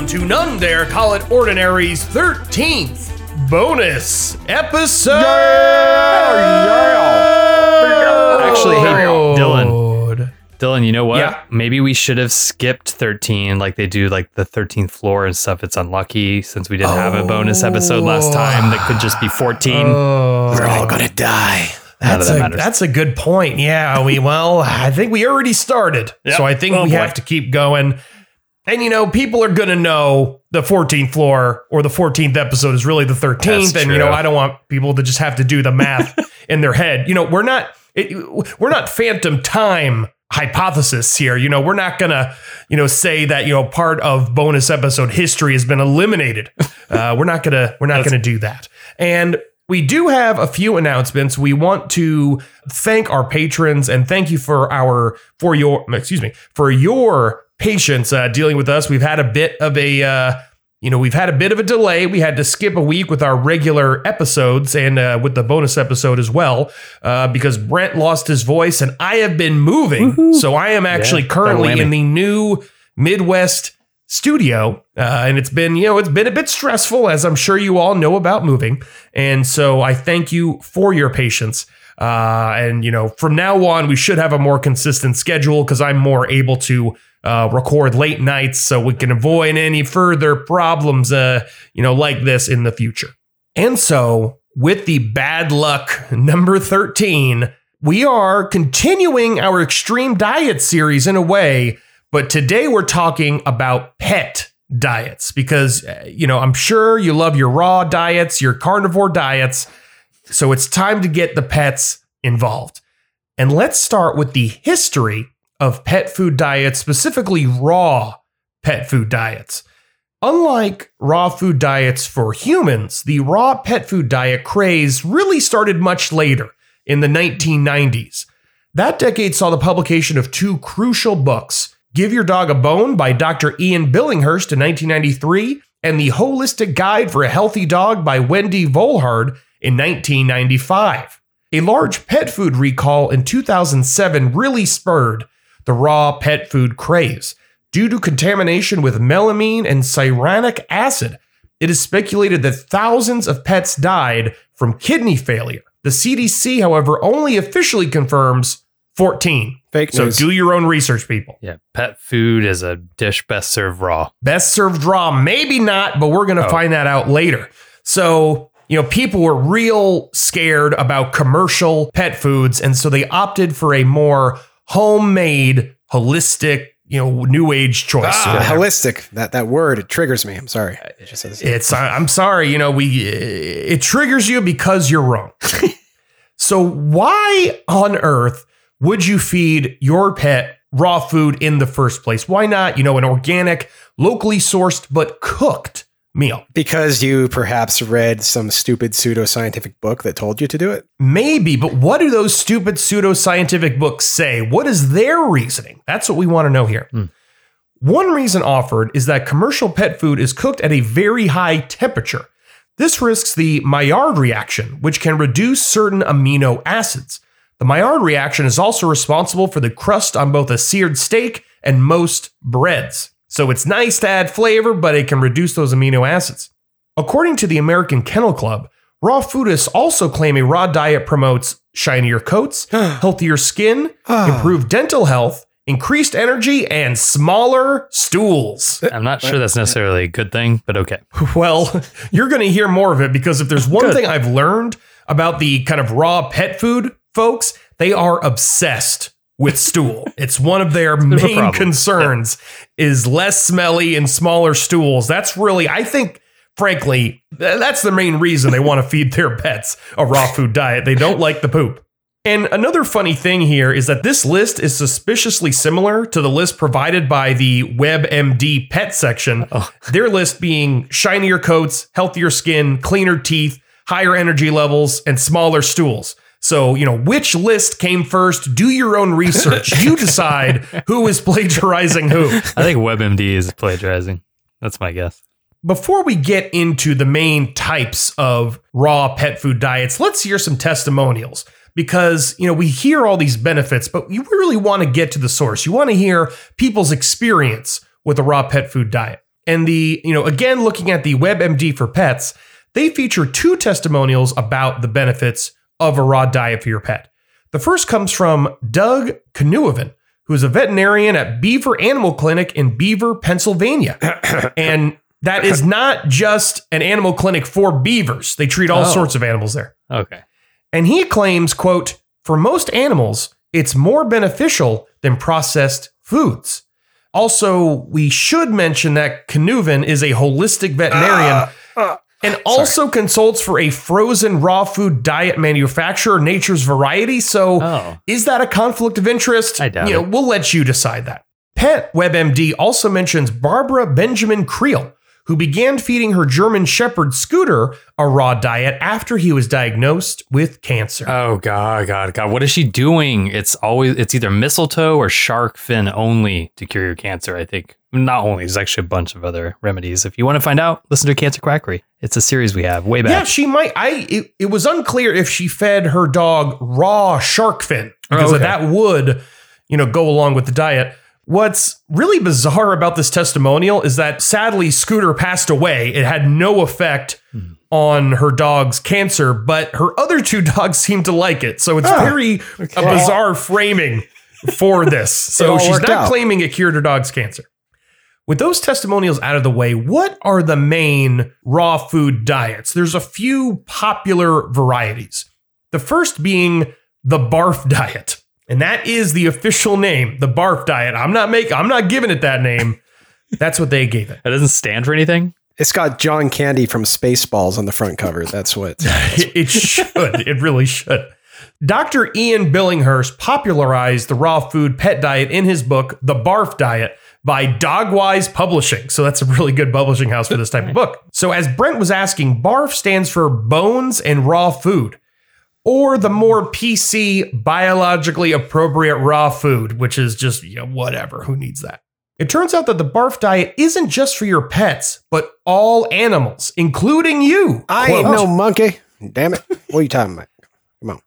welcome to None Dare Call It Ordinary's 13th bonus episode. Actually, hey, Dylan. Dylan, you know what? Yeah. Maybe we should have skipped 13 like they do like the 13th floor and stuff. It's unlucky since we didn't have a bonus episode last oh. time that could just be 14. Oh, We're all gonna die. None of that's that a, matters. that's a good point. Yeah, we well, I think we already started, Yep. so I think Oh, we boy. have to keep going. And you know, people are gonna know the 14th floor or the 14th episode is really the 13th, That's and you know. I don't want people to just have to do the math in their head. You know, we're not it, we're not phantom time hypothesis here. You know, we're not gonna you know say that you know part of bonus episode history has been eliminated. Uh, we're not gonna we're not gonna do that. And we do have a few announcements. We want to thank our patrons and thank you for our for your excuse me for your patience uh, dealing with us. We've had a bit of a uh, you know we've had a bit of a delay. We had to skip a week with our regular episodes and uh, with the bonus episode as well uh, because Brent lost his voice and I have been moving. So I am actually Yeah, currently in the new Midwest studio uh, and it's been you know it's been a bit stressful as i'm sure you all know about moving and so i thank you for your patience uh, and you know from now on we should have a more consistent schedule because i'm more able to uh, record late nights so we can avoid any further problems uh, you know like this in the future and so with the bad luck number 13 we are continuing our extreme diet series in a way but today we're talking about pet diets because, uh, you know, I'm sure you love your raw diets, your carnivore diets. So it's time to get the pets involved. And let's start with the history of pet food diets, specifically raw pet food diets. Unlike raw food diets for humans, the raw pet food diet craze really started much later in the 1990s. That decade saw the publication of two crucial books Give Your Dog a Bone by Dr. Ian Billinghurst in 1993 and The Holistic Guide for a Healthy Dog by Wendy Volhard in 1995. A large pet food recall in 2007 really spurred the raw pet food craze. Due to contamination with melamine and cyanuric acid, it is speculated that thousands of pets died from kidney failure. The CDC, however, only officially confirms 14. Fake news. So do your own research, people. Yeah, pet food is a dish best served raw. Best served raw, maybe not, but we're going to Oh. find that out later. So, you know, people were real scared about commercial pet foods. And so they opted for a more homemade, holistic, you know, new age choice. Ah, holistic. That that word it triggers me. I'm sorry. I just said. It's I'm sorry, you know, we it triggers you because you're wrong. so why on earth would you feed your pet raw food in the first place? Why not, you know, an organic, locally sourced but cooked meal? because you perhaps read some stupid pseudoscientific book that told you to do it. Maybe, but what do those stupid pseudoscientific books say? What is their reasoning? That's what we want to know here. Hmm. One reason offered is that commercial pet food is cooked at a very high temperature. This risks the Maillard reaction, which can reduce certain amino acids. The Maillard reaction is also responsible for the crust on both a seared steak and most breads. So it's nice to add flavor, but it can reduce those amino acids. According to the American Kennel Club, raw foodists also claim a raw diet promotes shinier coats, healthier skin, ah. improved dental health, increased energy, and smaller stools. I'm not sure that's necessarily a good thing, but okay. Well, you're going to hear more of it because if there's one Good. thing I've learned about the kind of raw pet food folks, they are obsessed with stool. It's one of their main concerns is less smelly and smaller stools. That's really I think frankly, th- that's the main reason they want to feed their pets a raw food diet. They don't like the poop. And another funny thing here is that this list is suspiciously similar to the list provided by the WebMD pet section. Their list being shinier coats, healthier skin, cleaner teeth, higher energy levels, and smaller stools. So, you know, which list came first? Do your own research. You decide who is plagiarizing who. I think WebMD is plagiarizing. That's my guess. Before we get into the main types of raw pet food diets, let's hear some testimonials because, you know, we hear all these benefits, but you really want to get to the source. You want to hear people's experience with a raw pet food diet. And the, you know, again, looking at the WebMD for pets, they feature two testimonials about the benefits of a raw diet for your pet. The first comes from Doug Knueven, who is a veterinarian at Beaver Animal Clinic in Beaver, Pennsylvania. and that is not just an animal clinic for beavers. They treat all Oh. sorts of animals there. Okay. And he claims, quote, for most animals, it's more beneficial than processed foods. Also, we should mention that Knueven is a holistic veterinarian ah, ah. And also consults for a frozen raw food diet manufacturer, Nature's Variety. So, Oh. is that a conflict of interest? I doubt you know, it. we'll let you decide that. Pet WebMD also mentions Barbara Benjamin Creel, who began feeding her German Shepherd Scooter a raw diet after he was diagnosed with cancer. Oh god, god, god. What is she doing? It's always it's either mistletoe or shark fin only to cure your cancer, I think. Not only, there's actually a bunch of other remedies. If you want to find out, listen to Cancer Quackery. It's a series we have way back. yeah, she might. I. It, it was unclear if she fed her dog raw shark fin because Oh, okay. that would, you know, go along with the diet. What's really bizarre about this testimonial is that sadly Scooter passed away. It had no effect Hmm. on her dog's cancer, but her other two dogs seem to like it. So it's Ah, very a bizarre framing for this. So she's not out. claiming it cured her dog's cancer. With those testimonials out of the way, what are the main raw food diets? There's a few popular varieties. The first being the barf diet. And that is the official name, the barf diet. I'm not making I'm not giving it that name. That's what they gave it. That doesn't stand for anything. It's got John Candy from Spaceballs on the front cover. That's what. It, it should. It really should. Dr. Ian Billinghurst popularized the raw food pet diet in his book, The Barf Diet, by Dogwise Publishing. So that's a really good publishing house for this type of book. So, as Brent was asking, BARF stands for bones and raw food, or the more PC, biologically appropriate raw food, which is just, you know, whatever. Who needs that? It turns out that the barf diet isn't just for your pets, but all animals, including you. I ain't no monkey. Damn it. What are you talking about? Come on.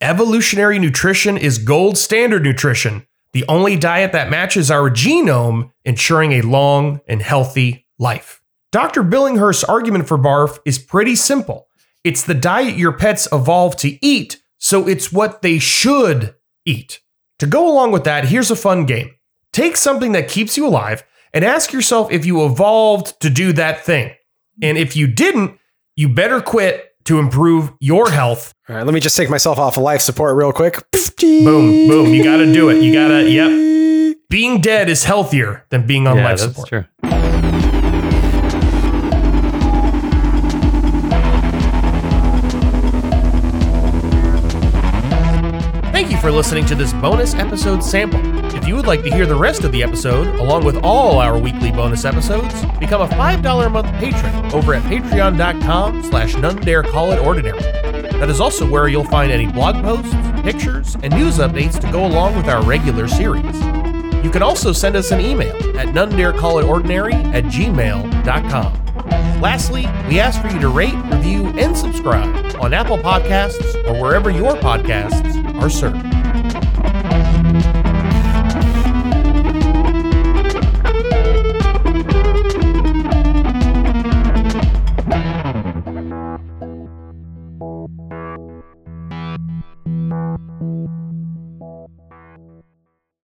Evolutionary nutrition is gold standard nutrition, the only diet that matches our genome, ensuring a long and healthy life. Dr. Billinghurst's argument for BARF is pretty simple. It's the diet your pets evolved to eat, so it's what they should eat. To go along with that, here's a fun game. Take something that keeps you alive and ask yourself if you evolved to do that thing. And if you didn't, you better quit to improve your health All right, let me just take myself off of life support real quick. Boom, boom. You got to do it. You got to, yep. Being dead is healthier than being on yeah, life that's support. true. For listening to this bonus episode sample. If you would like to hear the rest of the episode, along with all our weekly bonus episodes, become a $5 a month patron over at patreon.com slash none dare call it ordinary. That is also where you'll find any blog posts, pictures, and news updates to go along with our regular series. You can also send us an email at none dare call it ordinary at gmail.com. Lastly, we ask for you to rate, review, and subscribe on Apple Podcasts or wherever your podcasts are served.